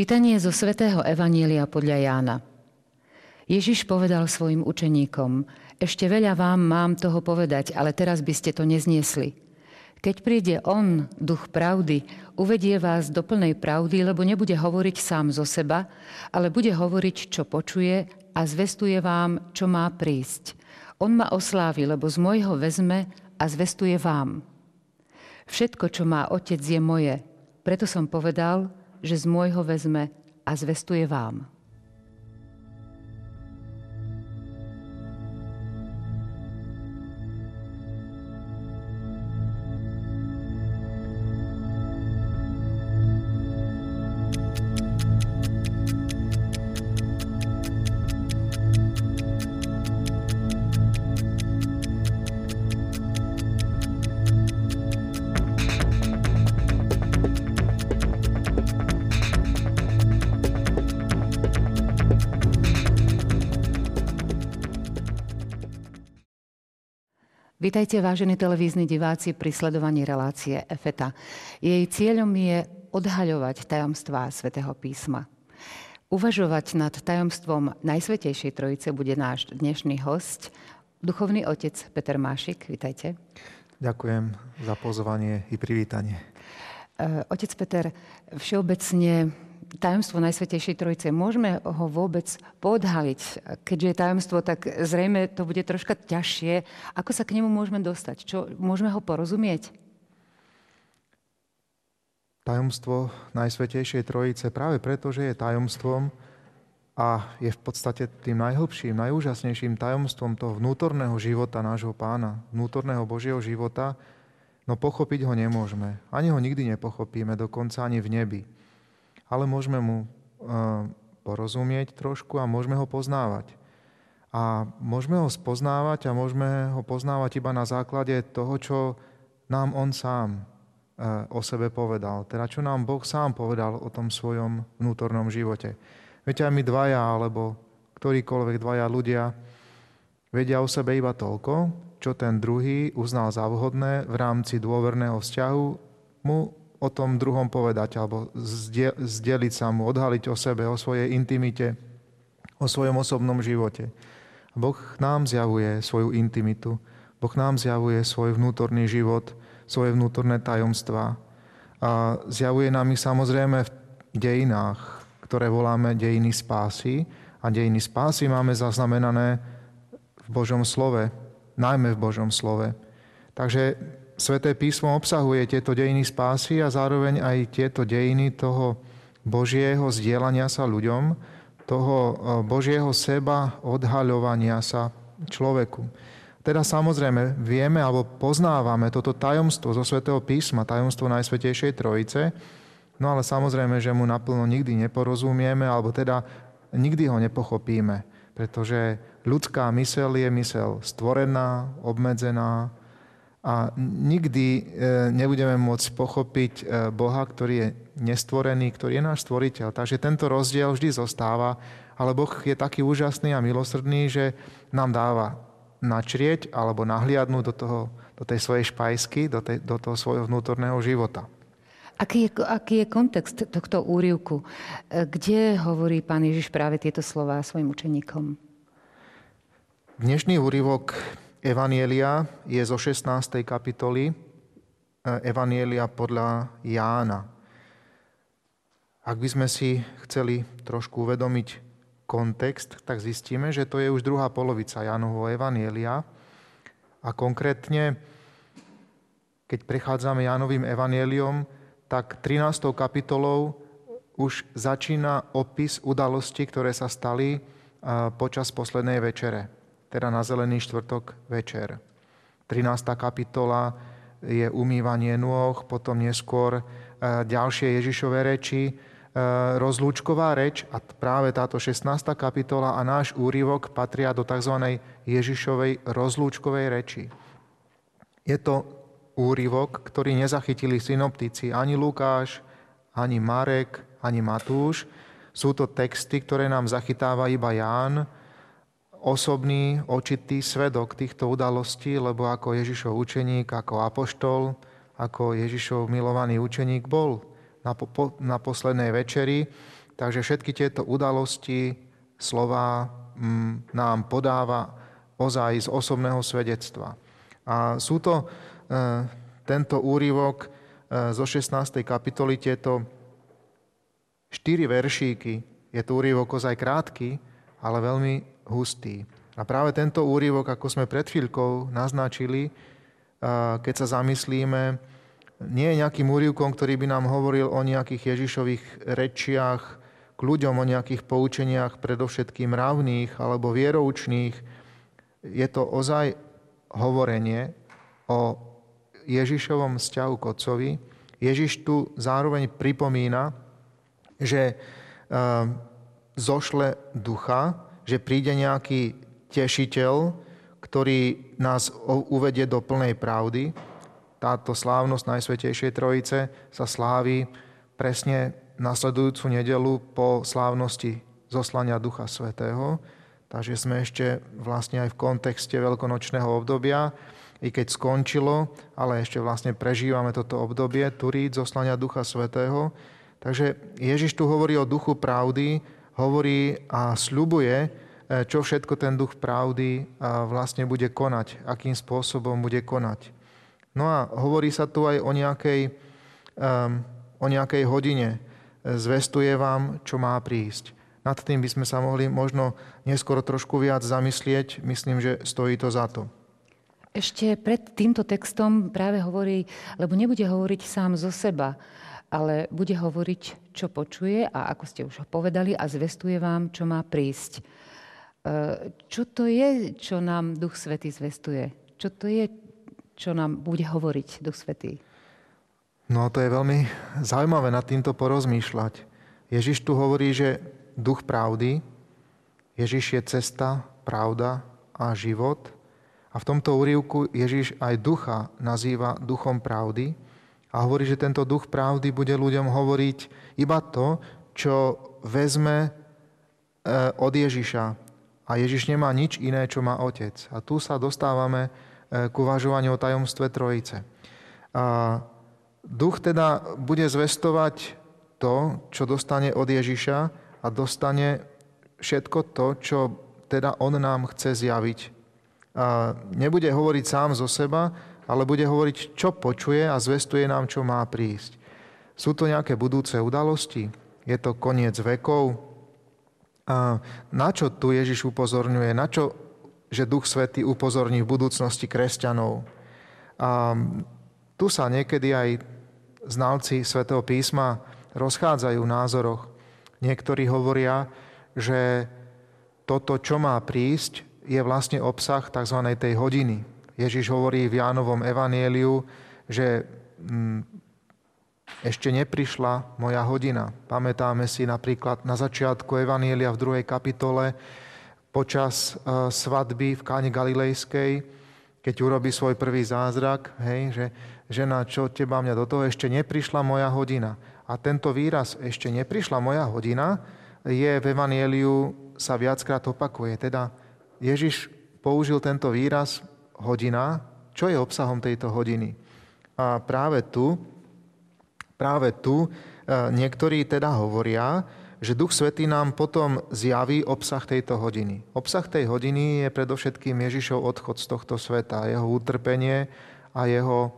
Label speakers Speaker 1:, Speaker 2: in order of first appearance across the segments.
Speaker 1: Čítanie zo svätého Evanielia podľa Jána. Ježiš povedal svojim učeníkom, ešte veľa vám mám toho povedať, ale teraz by ste to nezniesli. Keď príde On, duch pravdy, uvedie vás do plnej pravdy, lebo nebude hovoriť sám zo seba, ale bude hovoriť, čo počuje a zvestuje vám, čo má prísť. On ma oslávi, lebo z môjho vezme a zvestuje vám. Všetko, čo má Otec, je moje. Preto som povedal, že z môjho vezme a zvestuje vám. Vítajte, vážení televízni diváci, pri sledovaní relácie EFETA. Jej cieľom je odhaľovať tajomstvá svätého písma. Uvažovať nad tajomstvom Najsvetejšej Trojice bude náš dnešný host, duchovný otec Peter Mášik. Vítajte.
Speaker 2: Ďakujem za pozvanie i privítanie.
Speaker 1: E, otec Peter, všeobecne tajomstvo Najsvetejšej Trojice, môžeme ho vôbec podhaliť? Keďže je tajomstvo, tak zrejme to bude troška ťažšie. Ako sa k nemu môžeme dostať? Čo, môžeme ho porozumieť?
Speaker 2: Tajomstvo Najsvetejšej Trojice práve preto, že je tajomstvom a je v podstate tým najhlbším, najúžasnejším tajomstvom toho vnútorného života nášho pána, vnútorného Božieho života, no pochopiť ho nemôžeme. Ani ho nikdy nepochopíme, dokonca ani v nebi ale môžeme mu e, porozumieť trošku a môžeme ho poznávať. A môžeme ho spoznávať a môžeme ho poznávať iba na základe toho, čo nám on sám e, o sebe povedal. Teda čo nám Boh sám povedal o tom svojom vnútornom živote. Viete, aj my dvaja, alebo ktorýkoľvek dvaja ľudia vedia o sebe iba toľko, čo ten druhý uznal za vhodné v rámci dôverného vzťahu mu o tom druhom povedať alebo zdeliť sa mu, odhaliť o sebe, o svojej intimite, o svojom osobnom živote. Boh nám zjavuje svoju intimitu, Boh nám zjavuje svoj vnútorný život, svoje vnútorné tajomstvá. A zjavuje nám ich samozrejme v dejinách, ktoré voláme dejiny spásy. A dejiny spásy máme zaznamenané v Božom slove, najmä v Božom slove. Takže Sveté písmo obsahuje tieto dejiny spásy a zároveň aj tieto dejiny toho Božieho zdieľania sa ľuďom, toho e, Božieho seba odhaľovania sa človeku. Teda samozrejme vieme alebo poznávame toto tajomstvo zo Svetého písma, tajomstvo Najsvetejšej Trojice, no ale samozrejme, že mu naplno nikdy neporozumieme alebo teda nikdy ho nepochopíme, pretože ľudská mysel je mysel stvorená, obmedzená, a nikdy e, nebudeme môcť pochopiť e, Boha, ktorý je nestvorený, ktorý je náš stvoriteľ. Takže tento rozdiel vždy zostáva, ale Boh je taký úžasný a milosrdný, že nám dáva načrieť alebo nahliadnúť do, toho, do tej svojej špajsky, do, tej, do toho svojho vnútorného života.
Speaker 1: Aký je, aký je kontext tohto úrivku? E, kde hovorí pán Ježiš práve tieto slova svojim učeníkom?
Speaker 2: Dnešný úrivok Evanielia je zo 16. kapitoly e, Evanielia podľa Jána. Ak by sme si chceli trošku uvedomiť kontext, tak zistíme, že to je už druhá polovica Jánovho Evanielia. A konkrétne, keď prechádzame Jánovým Evanieliom, tak 13. kapitolou už začína opis udalostí, ktoré sa stali e, počas poslednej večere teda na Zelený štvrtok večer. 13. kapitola je umývanie nôh, potom neskôr e, ďalšie Ježišové reči, e, rozlúčková reč a práve táto 16. kapitola a náš úryvok patria do tzv. Ježišovej rozlúčkovej reči. Je to úryvok, ktorý nezachytili synoptici ani Lukáš, ani Marek, ani Matúš. Sú to texty, ktoré nám zachytáva iba Ján, osobný, očitý svedok týchto udalostí, lebo ako Ježišov učeník, ako apoštol, ako Ježišov milovaný učeník bol na, po, na poslednej večeri, Takže všetky tieto udalosti, slova mm, nám podáva ozaj z osobného svedectva. A sú to e, tento úrivok e, zo 16. kapitoly, tieto štyri veršíky. Je to úrivok ozaj krátky, ale veľmi hustý. A práve tento úrivok, ako sme pred chvíľkou naznačili, keď sa zamyslíme, nie je nejakým úrivkom, ktorý by nám hovoril o nejakých Ježišových rečiach, k ľuďom o nejakých poučeniach, predovšetkým mravných alebo vieroučných, je to ozaj hovorenie o Ježišovom vzťahu k Otcovi. Ježiš tu zároveň pripomína, že zošle ducha, že príde nejaký tešiteľ, ktorý nás uvedie do plnej pravdy. Táto slávnosť Najsvetejšej Trojice sa slávi presne nasledujúcu nedelu po slávnosti zoslania Ducha Svetého. Takže sme ešte vlastne aj v kontexte veľkonočného obdobia, i keď skončilo, ale ešte vlastne prežívame toto obdobie Turíc, zoslania Ducha Svetého. Takže Ježiš tu hovorí o duchu pravdy, hovorí a sľubuje, čo všetko ten duch pravdy vlastne bude konať, akým spôsobom bude konať. No a hovorí sa tu aj o nejakej, um, o nejakej hodine. Zvestuje vám, čo má prísť. Nad tým by sme sa mohli možno neskôr trošku viac zamyslieť. Myslím, že stojí to za to.
Speaker 1: Ešte pred týmto textom práve hovorí, lebo nebude hovoriť sám zo seba, ale bude hovoriť, čo počuje a ako ste už povedali a zvestuje vám, čo má prísť. E, čo to je, čo nám Duch Svetý zvestuje? Čo to je, čo nám bude hovoriť Duch Svetý?
Speaker 2: No to je veľmi zaujímavé nad týmto porozmýšľať. Ježiš tu hovorí, že duch pravdy. Ježiš je cesta, pravda a život. A v tomto úrivku Ježiš aj ducha nazýva duchom pravdy a hovorí, že tento duch pravdy bude ľuďom hovoriť iba to, čo vezme e, od Ježiša. A Ježiš nemá nič iné, čo má Otec. A tu sa dostávame e, k uvažovaniu o tajomstve Trojice. A duch teda bude zvestovať to, čo dostane od Ježiša a dostane všetko to, čo teda on nám chce zjaviť. A nebude hovoriť sám zo seba, ale bude hovoriť, čo počuje a zvestuje nám, čo má prísť. Sú to nejaké budúce udalosti? Je to koniec vekov? Na čo tu Ježiš upozorňuje? Na čo, že Duch Svetý upozorní v budúcnosti kresťanov? A tu sa niekedy aj znalci Svetého písma rozchádzajú v názoroch. Niektorí hovoria, že toto, čo má prísť, je vlastne obsah tzv. tej hodiny. Ježiš hovorí v Jánovom evanieliu, že mm, ešte neprišla moja hodina. Pamätáme si napríklad na začiatku Evanielia v druhej kapitole počas e, svadby v Káne Galilejskej, keď urobí svoj prvý zázrak, hej, že žena, čo teba mňa do toho, ešte neprišla moja hodina. A tento výraz ešte neprišla moja hodina je v Evangeliu sa viackrát opakuje. Teda Ježiš použil tento výraz hodina. Čo je obsahom tejto hodiny? A práve tu, práve tu e, niektorí teda hovoria, že Duch Svetý nám potom zjaví obsah tejto hodiny. Obsah tej hodiny je predovšetkým Ježišov odchod z tohto sveta, jeho utrpenie a jeho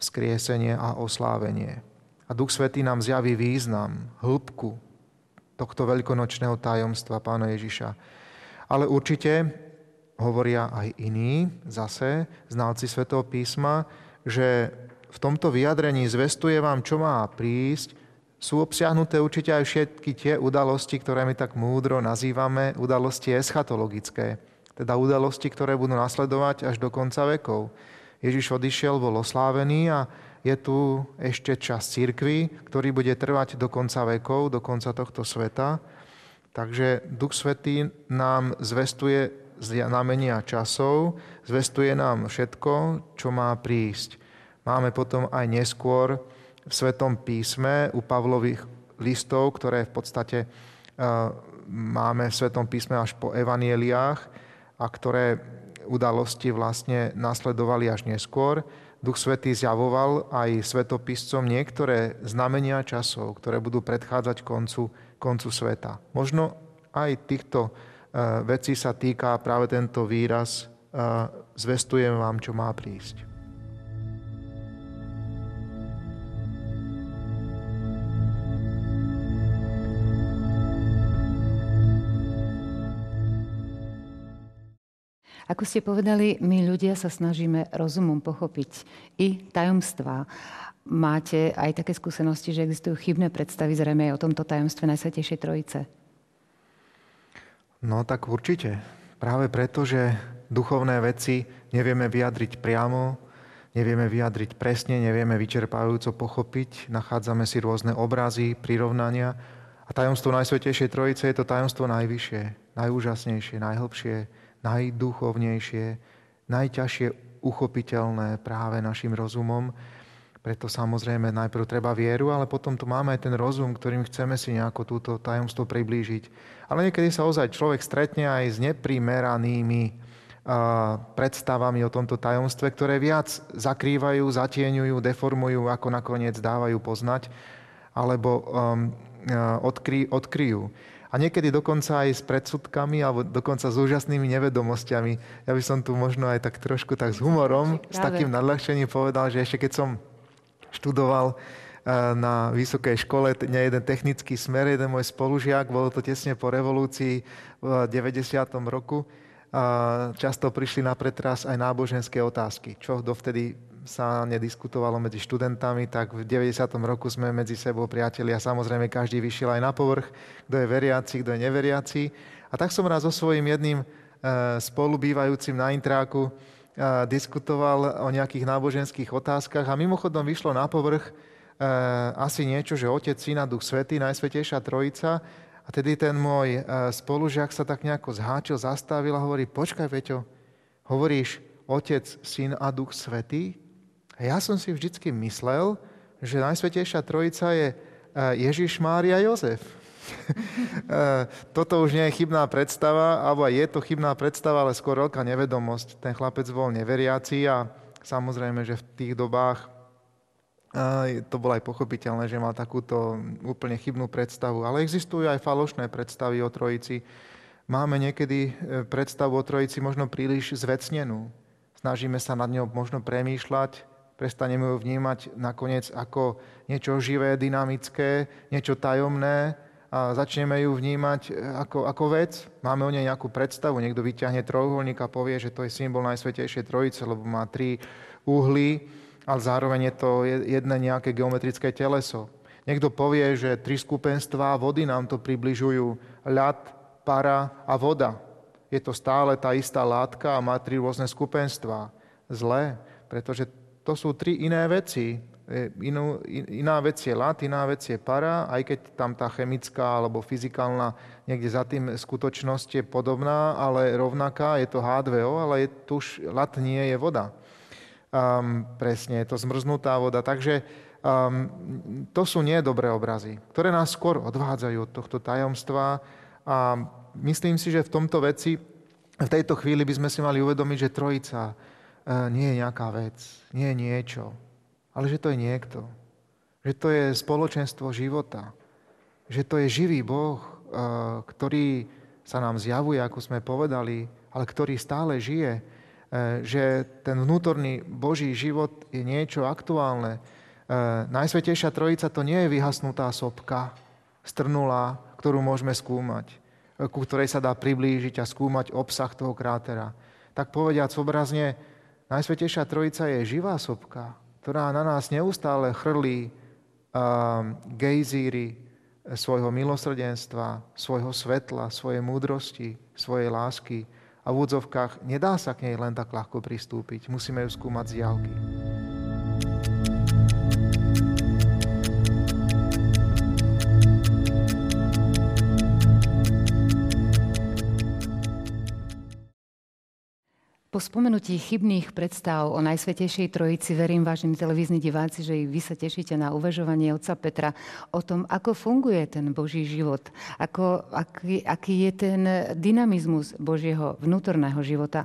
Speaker 2: vzkriesenie a oslávenie. A Duch Svetý nám zjaví význam, hĺbku tohto veľkonočného tajomstva Pána Ježiša. Ale určite hovoria aj iní, zase znalci Svetého písma, že v tomto vyjadrení zvestuje vám, čo má prísť, sú obsiahnuté určite aj všetky tie udalosti, ktoré my tak múdro nazývame udalosti eschatologické, teda udalosti, ktoré budú nasledovať až do konca vekov. Ježiš odišiel, bol oslávený a je tu ešte čas církvy, ktorý bude trvať do konca vekov, do konca tohto sveta. Takže Duch Svetý nám zvestuje znamenia časov, zvestuje nám všetko, čo má prísť. Máme potom aj neskôr v Svetom písme u Pavlových listov, ktoré v podstate e, máme v Svetom písme až po evanieliách a ktoré udalosti vlastne nasledovali až neskôr Duch Svetý zjavoval aj svetopiscom niektoré znamenia časov, ktoré budú predchádzať koncu, koncu sveta. Možno aj týchto uh, vecí sa týka práve tento výraz uh, zvestujem vám, čo má prísť.
Speaker 1: Ako ste povedali, my ľudia sa snažíme rozumom pochopiť i tajomstvá. Máte aj také skúsenosti, že existujú chybné predstavy zrejme aj o tomto tajomstve Najsvetejšej Trojice?
Speaker 2: No tak určite. Práve preto, že duchovné veci nevieme vyjadriť priamo, nevieme vyjadriť presne, nevieme vyčerpávajúco pochopiť, nachádzame si rôzne obrazy, prirovnania a tajomstvo Najsvetejšej Trojice je to tajomstvo najvyššie, najúžasnejšie, najhlbšie, najduchovnejšie, najťažšie uchopiteľné práve našim rozumom. Preto samozrejme najprv treba vieru, ale potom tu máme aj ten rozum, ktorým chceme si nejako túto tajomstvo priblížiť. Ale niekedy sa ozaj človek stretne aj s neprimeranými predstavami o tomto tajomstve, ktoré viac zakrývajú, zatieňujú, deformujú, ako nakoniec dávajú poznať, alebo um, odkry, odkryjú a niekedy dokonca aj s predsudkami alebo dokonca s úžasnými nevedomosťami. Ja by som tu možno aj tak trošku tak s humorom, Práve. s takým nadľahčením povedal, že ešte keď som študoval eh, na vysokej škole, nie jeden technický smer, jeden môj spolužiak, bolo to tesne po revolúcii v 90. roku, často prišli na pretras aj náboženské otázky, čo dovtedy sa nediskutovalo medzi študentami, tak v 90. roku sme medzi sebou priatelia. Samozrejme, každý vyšiel aj na povrch, kto je veriaci, kto je neveriaci. A tak som raz so svojím jedným e, spolubývajúcim na intráku e, diskutoval o nejakých náboženských otázkach a mimochodom vyšlo na povrch e, asi niečo, že Otec, Syna, Duch Svetý, Najsvetejšia Trojica. A tedy ten môj spolužiak sa tak nejako zháčil, zastavil a hovorí, počkaj, Peťo, hovoríš Otec, Syn a Duch Svetý? Ja som si vždycky myslel, že Najsvetejšia Trojica je e, Ježiš, Mária Jozef. E, toto už nie je chybná predstava, alebo je to chybná predstava, ale skôr veľká nevedomosť. Ten chlapec bol neveriaci a samozrejme, že v tých dobách e, to bolo aj pochopiteľné, že mal takúto úplne chybnú predstavu. Ale existujú aj falošné predstavy o Trojici. Máme niekedy predstavu o Trojici možno príliš zvecnenú. Snažíme sa nad ňou možno premýšľať, prestaneme ju vnímať nakoniec ako niečo živé, dynamické, niečo tajomné a začneme ju vnímať ako, ako vec. Máme o nej nejakú predstavu. Niekto vyťahne trojuholník a povie, že to je symbol Najsvetejšej Trojice, lebo má tri uhly, ale zároveň je to jedné nejaké geometrické teleso. Niekto povie, že tri skupenstvá vody nám to približujú. Ľad, para a voda. Je to stále tá istá látka a má tri rôzne skupenstvá. Zlé, pretože to sú tri iné veci. Inú, iná vec je lat, iná vec je para, aj keď tam tá chemická alebo fyzikálna niekde za tým skutočnosť je podobná, ale rovnaká, je to H2O, ale je, tuž lat nie je voda. Um, presne, je to zmrznutá voda. Takže um, to sú nie dobré obrazy, ktoré nás skôr odvádzajú od tohto tajomstva a myslím si, že v tomto veci, v tejto chvíli by sme si mali uvedomiť, že Trojica E, nie je nejaká vec, nie je niečo, ale že to je niekto. Že to je spoločenstvo života. Že to je živý Boh, e, ktorý sa nám zjavuje, ako sme povedali, ale ktorý stále žije. E, že ten vnútorný Boží život je niečo aktuálne. Najsvetejšia Trojica to nie je vyhasnutá sopka, strnulá, ktorú môžeme skúmať, ku ktorej sa dá priblížiť a skúmať obsah toho krátera. Tak povediac obrazne, Najsvetejšia Trojica je živá sopka, ktorá na nás neustále chrlí um, gejzíry svojho milosrdenstva, svojho svetla, svojej múdrosti, svojej lásky. A v údzovkách nedá sa k nej len tak ľahko pristúpiť. Musíme ju skúmať z diálky.
Speaker 1: Po spomenutí chybných predstav o Najsvetejšej Trojici verím, vážení televízni diváci, že vy sa tešíte na uvažovanie otca Petra o tom, ako funguje ten Boží život, ako, aký, aký je ten dynamizmus Božieho vnútorného života.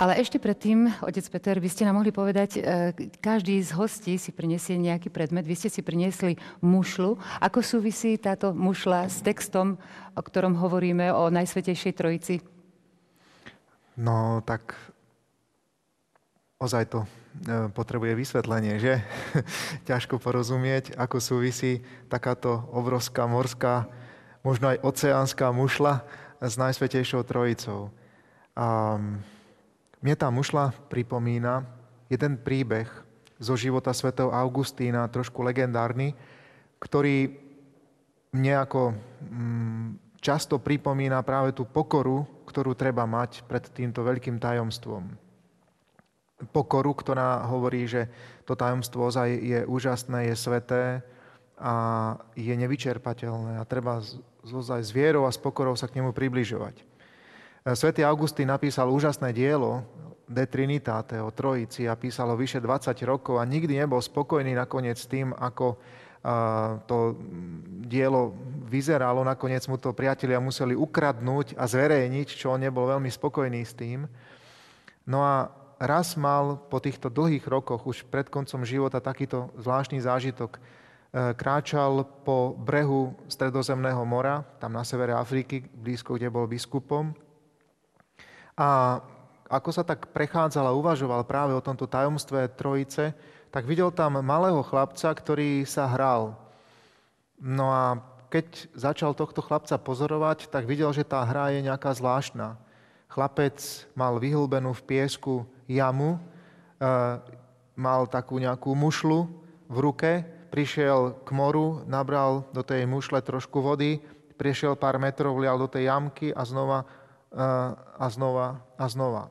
Speaker 1: Ale ešte predtým, otec Peter, by ste nám mohli povedať, e, každý z hostí si prinesie nejaký predmet. Vy ste si priniesli mušlu. Ako súvisí táto mušla s textom, o ktorom hovoríme o Najsvetejšej Trojici?
Speaker 2: No, tak ozaj to e, potrebuje vysvetlenie, že? Ťažko porozumieť, ako súvisí takáto obrovská morská, možno aj oceánska mušla s Najsvetejšou Trojicou. Um, mne tá mušla pripomína jeden príbeh zo života svätého Augustína, trošku legendárny, ktorý mne ako mm, často pripomína práve tú pokoru, ktorú treba mať pred týmto veľkým tajomstvom. Pokoru, ktorá hovorí, že to tajomstvo ozaj je úžasné, je sveté a je nevyčerpateľné a treba ozaj s vierou a s pokorou sa k nemu približovať. Svetý Augustín napísal úžasné dielo De Trinitate o Trojici a písalo vyše 20 rokov a nikdy nebol spokojný nakoniec s tým, ako to dielo vyzeralo. Nakoniec mu to priatelia museli ukradnúť a zverejniť, čo on nebol veľmi spokojný s tým. No a raz mal po týchto dlhých rokoch, už pred koncom života, takýto zvláštny zážitok. E, kráčal po brehu Stredozemného mora, tam na severe Afriky, blízko, kde bol biskupom. A ako sa tak prechádzal a uvažoval práve o tomto tajomstve Trojice, tak videl tam malého chlapca, ktorý sa hral. No a keď začal tohto chlapca pozorovať, tak videl, že tá hra je nejaká zvláštna. Chlapec mal vyhlbenú v piesku jamu, e, mal takú nejakú mušlu v ruke, prišiel k moru, nabral do tej mušle trošku vody, prišiel pár metrov, vlial do tej jamky a znova a znova a znova.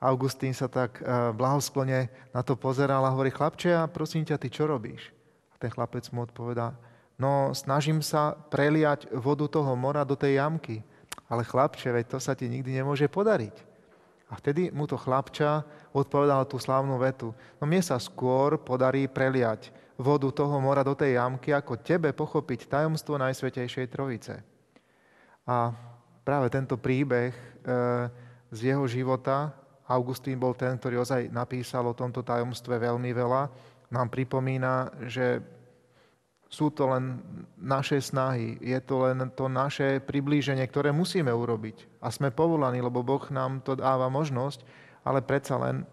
Speaker 2: Augustín sa tak blahosklone na to pozeral a hovorí, chlapče, a prosím ťa, ty čo robíš? A ten chlapec mu odpovedá, no snažím sa preliať vodu toho mora do tej jamky. Ale chlapče, veď to sa ti nikdy nemôže podariť. A vtedy mu to chlapča odpovedal tú slávnu vetu. No mne sa skôr podarí preliať vodu toho mora do tej jamky, ako tebe pochopiť tajomstvo Najsvetejšej Trojice. A práve tento príbeh e, z jeho života, Augustín bol ten, ktorý ozaj napísal o tomto tajomstve veľmi veľa, nám pripomína, že sú to len naše snahy, je to len to naše priblíženie, ktoré musíme urobiť. A sme povolaní, lebo Boh nám to dáva možnosť, ale predsa len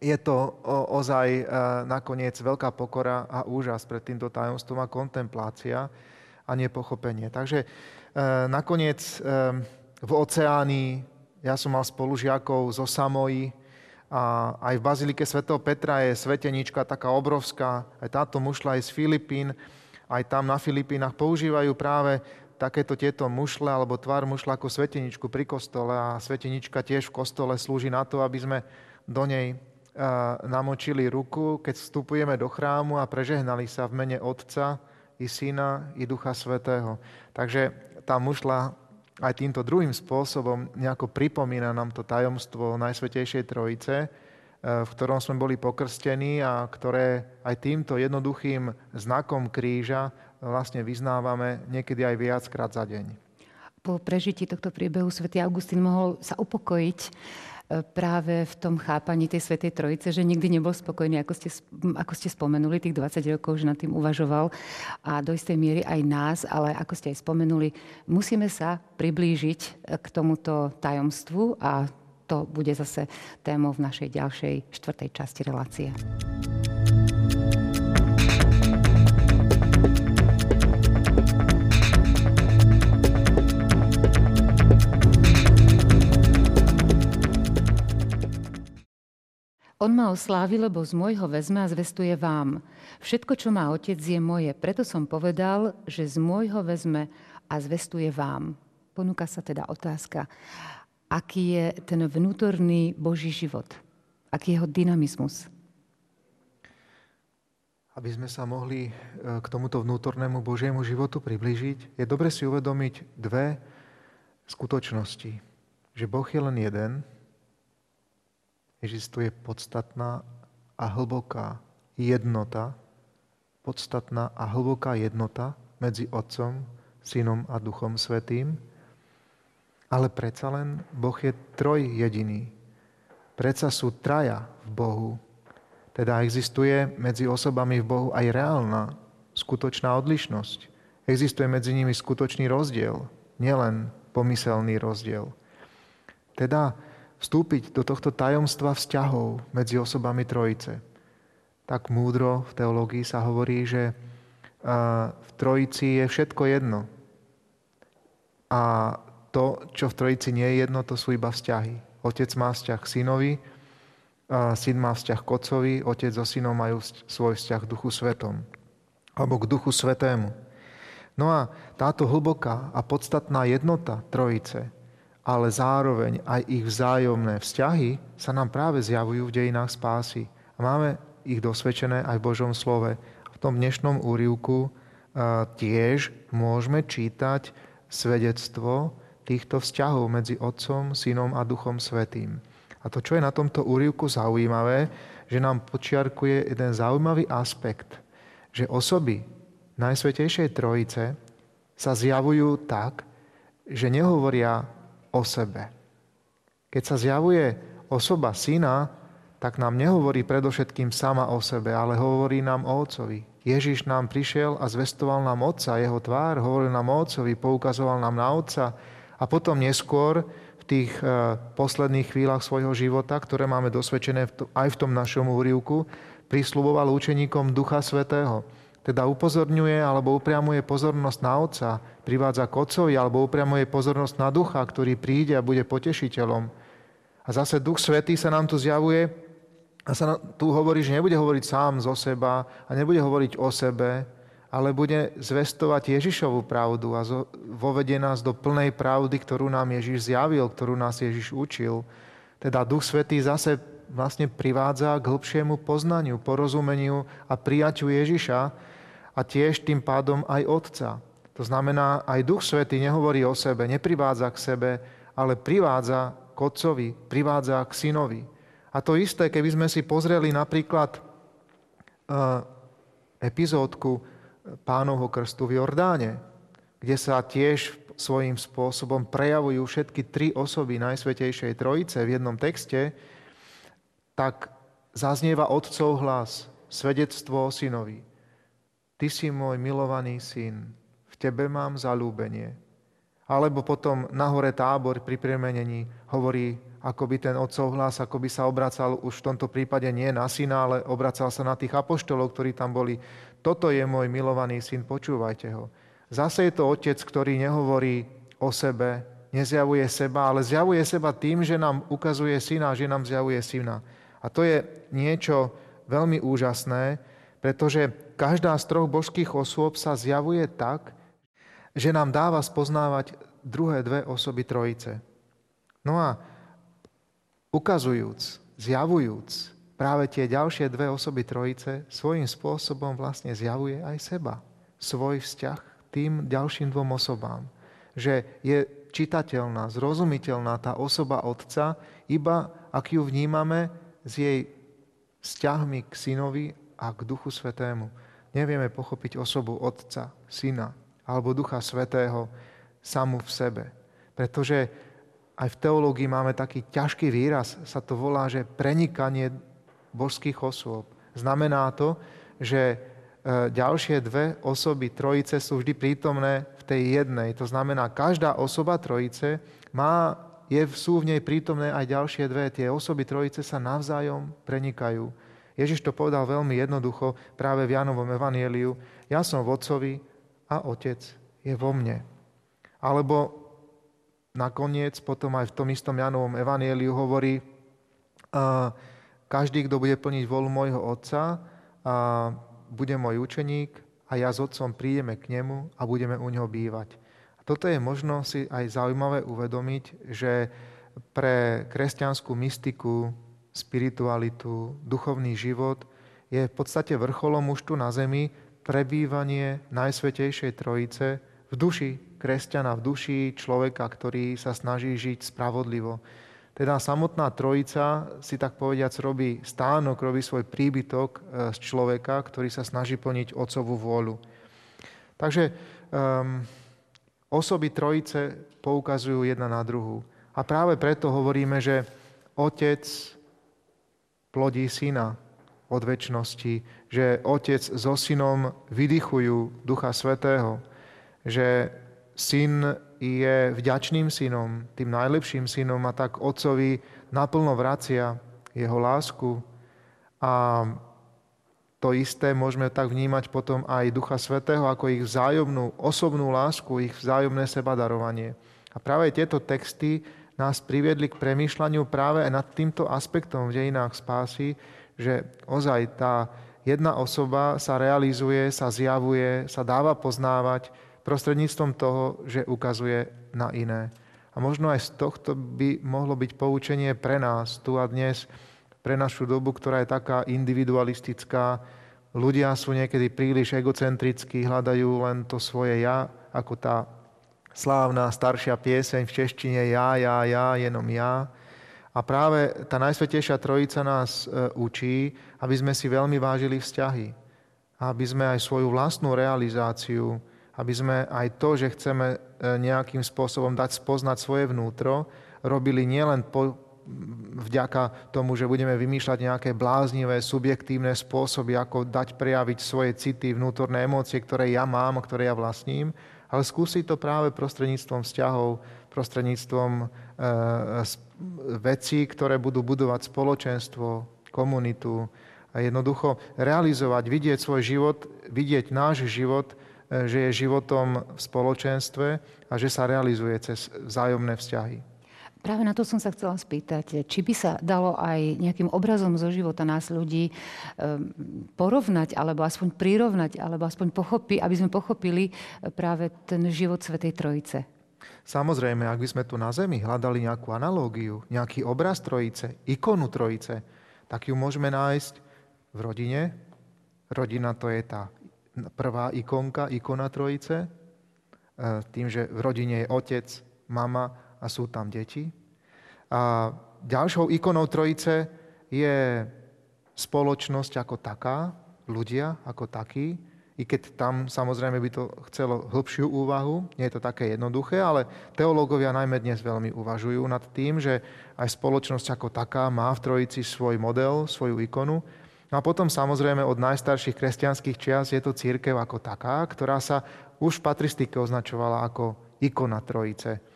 Speaker 2: je to ozaj e, nakoniec veľká pokora a úžas pred týmto tajomstvom a kontemplácia a nepochopenie. Takže Eh, nakoniec eh, v oceáni, ja som mal spolužiakov zo Samoji a aj v Bazilike svätého Petra je svetenička taká obrovská, aj táto mušla je z Filipín, aj tam na Filipínach používajú práve takéto tieto mušle alebo tvar mušla ako sveteničku pri kostole a svetenička tiež v kostole slúži na to, aby sme do nej eh, namočili ruku, keď vstupujeme do chrámu a prežehnali sa v mene Otca i Syna i Ducha Svetého. Takže tá mušla aj týmto druhým spôsobom nejako pripomína nám to tajomstvo Najsvetejšej Trojice, e, v ktorom sme boli pokrstení a ktoré aj týmto jednoduchým znakom kríža vlastne vyznávame niekedy aj viackrát za deň.
Speaker 1: Po prežití tohto priebehu svätý Augustín mohol sa upokojiť práve v tom chápaní tej Svetej Trojice, že nikdy nebol spokojný, ako ste, ako ste spomenuli, tých 20 rokov, že nad tým uvažoval a do istej miery aj nás, ale ako ste aj spomenuli, musíme sa priblížiť e, k tomuto tajomstvu a to bude zase témou v našej ďalšej štvrtej časti relácie. On ma oslávi, lebo z môjho vezme a zvestuje vám. Všetko, čo má otec, je moje. Preto som povedal, že z môjho vezme a zvestuje vám. Ponúka sa teda otázka, aký je ten vnútorný Boží život, aký je jeho dynamizmus.
Speaker 2: Aby sme sa mohli e, k tomuto vnútornému Božiemu životu priblížiť, je dobre si uvedomiť dve skutočnosti. Že Boh je len jeden, existuje podstatná a hlboká jednota, podstatná a hlboká jednota medzi Otcom, Synom a Duchom Svetým, ale predsa len Boh je troj jediný. Predsa sú traja v Bohu. Teda existuje medzi osobami v Bohu aj reálna, skutočná odlišnosť. Existuje medzi nimi skutočný rozdiel, nielen pomyselný rozdiel. Teda vstúpiť do tohto tajomstva vzťahov medzi osobami Trojice. Tak múdro v teológii sa hovorí, že v Trojici je všetko jedno. A to, čo v Trojici nie je jedno, to sú iba vzťahy. Otec má vzťah k synovi, syn má vzťah k otcovi, otec so synom majú svoj vzťah k duchu svetom. Alebo k duchu svetému. No a táto hlboká a podstatná jednota Trojice, ale zároveň aj ich vzájomné vzťahy sa nám práve zjavujú v dejinách spásy. A máme ich dosvedčené aj v Božom slove tom dnešnom úrivku tiež môžeme čítať svedectvo týchto vzťahov medzi Otcom, Synom a Duchom Svetým. A to, čo je na tomto úrivku zaujímavé, že nám počiarkuje jeden zaujímavý aspekt, že osoby Najsvetejšej Trojice sa zjavujú tak, že nehovoria o sebe. Keď sa zjavuje osoba syna, tak nám nehovorí predovšetkým sama o sebe, ale hovorí nám o Otcovi. Ježiš nám prišiel a zvestoval nám Otca, jeho tvár, hovoril nám o Otcovi, poukazoval nám na Otca a potom neskôr v tých e, posledných chvíľach svojho života, ktoré máme dosvedčené aj v tom našom úrivku, prisluboval učeníkom Ducha Svetého. Teda upozorňuje alebo upriamuje pozornosť na Otca, privádza k Otcovi alebo upriamuje pozornosť na Ducha, ktorý príde a bude potešiteľom. A zase Duch Svetý sa nám tu zjavuje a sa tu hovorí, že nebude hovoriť sám zo seba a nebude hovoriť o sebe, ale bude zvestovať Ježišovú pravdu a vovedie nás do plnej pravdy, ktorú nám Ježiš zjavil, ktorú nás Ježiš učil. Teda Duch Svetý zase vlastne privádza k hĺbšiemu poznaniu, porozumeniu a prijaťu Ježiša a tiež tým pádom aj Otca. To znamená, aj Duch Svetý nehovorí o sebe, neprivádza k sebe, ale privádza k Otcovi, privádza k Synovi. A to isté, keby sme si pozreli napríklad uh, epizódku pánovho krstu v Jordáne, kde sa tiež svojím spôsobom prejavujú všetky tri osoby Najsvetejšej Trojice v jednom texte, tak zaznieva otcov hlas, svedectvo o synovi. Ty si môj milovaný syn, v tebe mám zalúbenie. Alebo potom nahore tábor pri premenení hovorí ako by ten otcov hlas, ako by sa obracal už v tomto prípade nie na syna, ale obracal sa na tých apoštolov, ktorí tam boli. Toto je môj milovaný syn, počúvajte ho. Zase je to otec, ktorý nehovorí o sebe, nezjavuje seba, ale zjavuje seba tým, že nám ukazuje syna, že nám zjavuje syna. A to je niečo veľmi úžasné, pretože každá z troch božských osôb sa zjavuje tak, že nám dáva spoznávať druhé dve osoby trojice. No a ukazujúc, zjavujúc práve tie ďalšie dve osoby trojice, svojím spôsobom vlastne zjavuje aj seba, svoj vzťah tým ďalším dvom osobám. Že je čitateľná, zrozumiteľná tá osoba Otca, iba ak ju vnímame s jej vzťahmi k synovi a k Duchu Svetému. Nevieme pochopiť osobu Otca, Syna alebo Ducha Svetého samu v sebe. Pretože aj v teológii máme taký ťažký výraz, sa to volá, že prenikanie božských osôb. Znamená to, že e, ďalšie dve osoby trojice sú vždy prítomné v tej jednej. To znamená, každá osoba trojice má, je, sú v nej prítomné aj ďalšie dve. Tie osoby trojice sa navzájom prenikajú. Ježiš to povedal veľmi jednoducho práve v Janovom evanieliu. Ja som v Otcovi a Otec je vo mne. Alebo nakoniec potom aj v tom istom Janovom evanieliu hovorí, každý, kto bude plniť volu môjho Otca, bude môj učeník a ja s Otcom prídeme k nemu a budeme u neho bývať. A toto je možno si aj zaujímavé uvedomiť, že pre kresťanskú mystiku, spiritualitu, duchovný život je v podstate vrcholom už tu na zemi prebývanie Najsvetejšej Trojice v duši kresťana v duši človeka, ktorý sa snaží žiť spravodlivo. Teda samotná trojica si tak povediac robí stánok, robí svoj príbytok e, z človeka, ktorý sa snaží plniť otcovú vôľu. Takže um, osoby trojice poukazujú jedna na druhú. A práve preto hovoríme, že otec plodí syna od väčšnosti, že otec so synom vydychujú Ducha Svetého, že syn je vďačným synom, tým najlepším synom a tak otcovi naplno vracia jeho lásku. A to isté môžeme tak vnímať potom aj Ducha Svetého ako ich vzájomnú osobnú lásku, ich vzájomné sebadarovanie. A práve tieto texty nás priviedli k premýšľaniu práve aj nad týmto aspektom v dejinách spásy, že ozaj tá jedna osoba sa realizuje, sa zjavuje, sa dáva poznávať prostredníctvom toho, že ukazuje na iné. A možno aj z tohto by mohlo byť poučenie pre nás tu a dnes, pre našu dobu, ktorá je taká individualistická. Ľudia sú niekedy príliš egocentrickí, hľadajú len to svoje ja, ako tá slávna staršia pieseň v češtine Ja, ja, ja, jenom ja. A práve tá Najsvetejšia Trojica nás e, učí, aby sme si veľmi vážili vzťahy. Aby sme aj svoju vlastnú realizáciu, aby sme aj to, že chceme e, nejakým spôsobom dať spoznať svoje vnútro, robili nielen po, vďaka tomu, že budeme vymýšľať nejaké bláznivé, subjektívne spôsoby, ako dať prejaviť svoje city, vnútorné emócie, ktoré ja mám, ktoré ja vlastním, ale skúsiť to práve prostredníctvom vzťahov, prostredníctvom e, vecí, ktoré budú budovať spoločenstvo, komunitu a jednoducho realizovať, vidieť svoj život, vidieť náš život, e, že je životom v spoločenstve a že sa realizuje cez vzájomné vzťahy.
Speaker 1: Práve na to som sa chcela spýtať, či by sa dalo aj nejakým obrazom zo života nás ľudí ehm, porovnať, alebo aspoň prirovnať, alebo aspoň pochopiť, aby sme pochopili e, práve ten život Svetej Trojice.
Speaker 2: Samozrejme, ak by sme tu na Zemi hľadali nejakú analógiu, nejaký obraz Trojice, ikonu Trojice, tak ju môžeme nájsť v rodine. Rodina to je tá prvá ikonka, ikona Trojice. E, tým, že v rodine je otec, mama, a sú tam deti. A ďalšou ikonou Trojice je spoločnosť ako taká, ľudia ako takí, i keď tam samozrejme by to chcelo hĺbšiu úvahu, nie je to také jednoduché, ale teológovia najmä dnes veľmi uvažujú nad tým, že aj spoločnosť ako taká má v Trojici svoj model, svoju ikonu. No a potom samozrejme od najstarších kresťanských čias je to církev ako taká, ktorá sa už v patristike označovala ako ikona Trojice.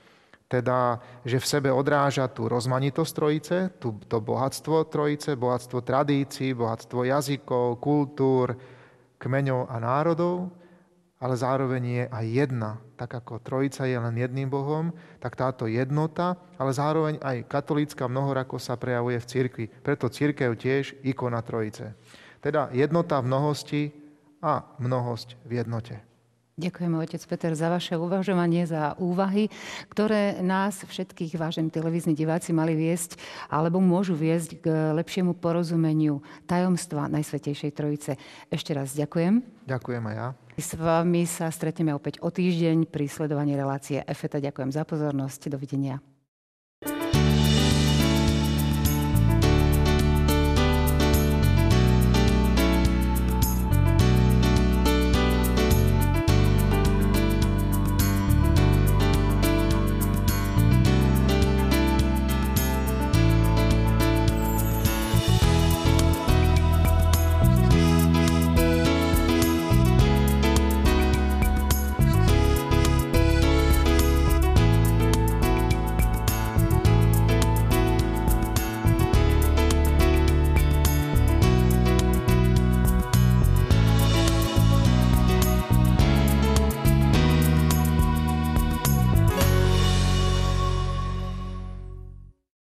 Speaker 2: Teda, že v sebe odráža tú rozmanitosť trojice, tú, to bohatstvo trojice, bohatstvo tradícií, bohatstvo jazykov, kultúr, kmeňov a národov, ale zároveň je aj jedna. Tak ako trojica je len jedným Bohom, tak táto jednota, ale zároveň aj katolícka mnohorako sa prejavuje v cirkvi. Preto církev tiež ikona trojice. Teda jednota v mnohosti a mnohosť v jednote.
Speaker 1: Ďakujeme, otec Peter, za vaše uvažovanie, za úvahy, ktoré nás všetkých, vážení televízni diváci, mali viesť alebo môžu viesť k lepšiemu porozumeniu tajomstva Najsvetejšej Trojice. Ešte raz ďakujem.
Speaker 2: Ďakujem aj ja.
Speaker 1: S vami sa stretneme opäť o týždeň pri sledovaní relácie EFETA. Ďakujem za pozornosť. Dovidenia.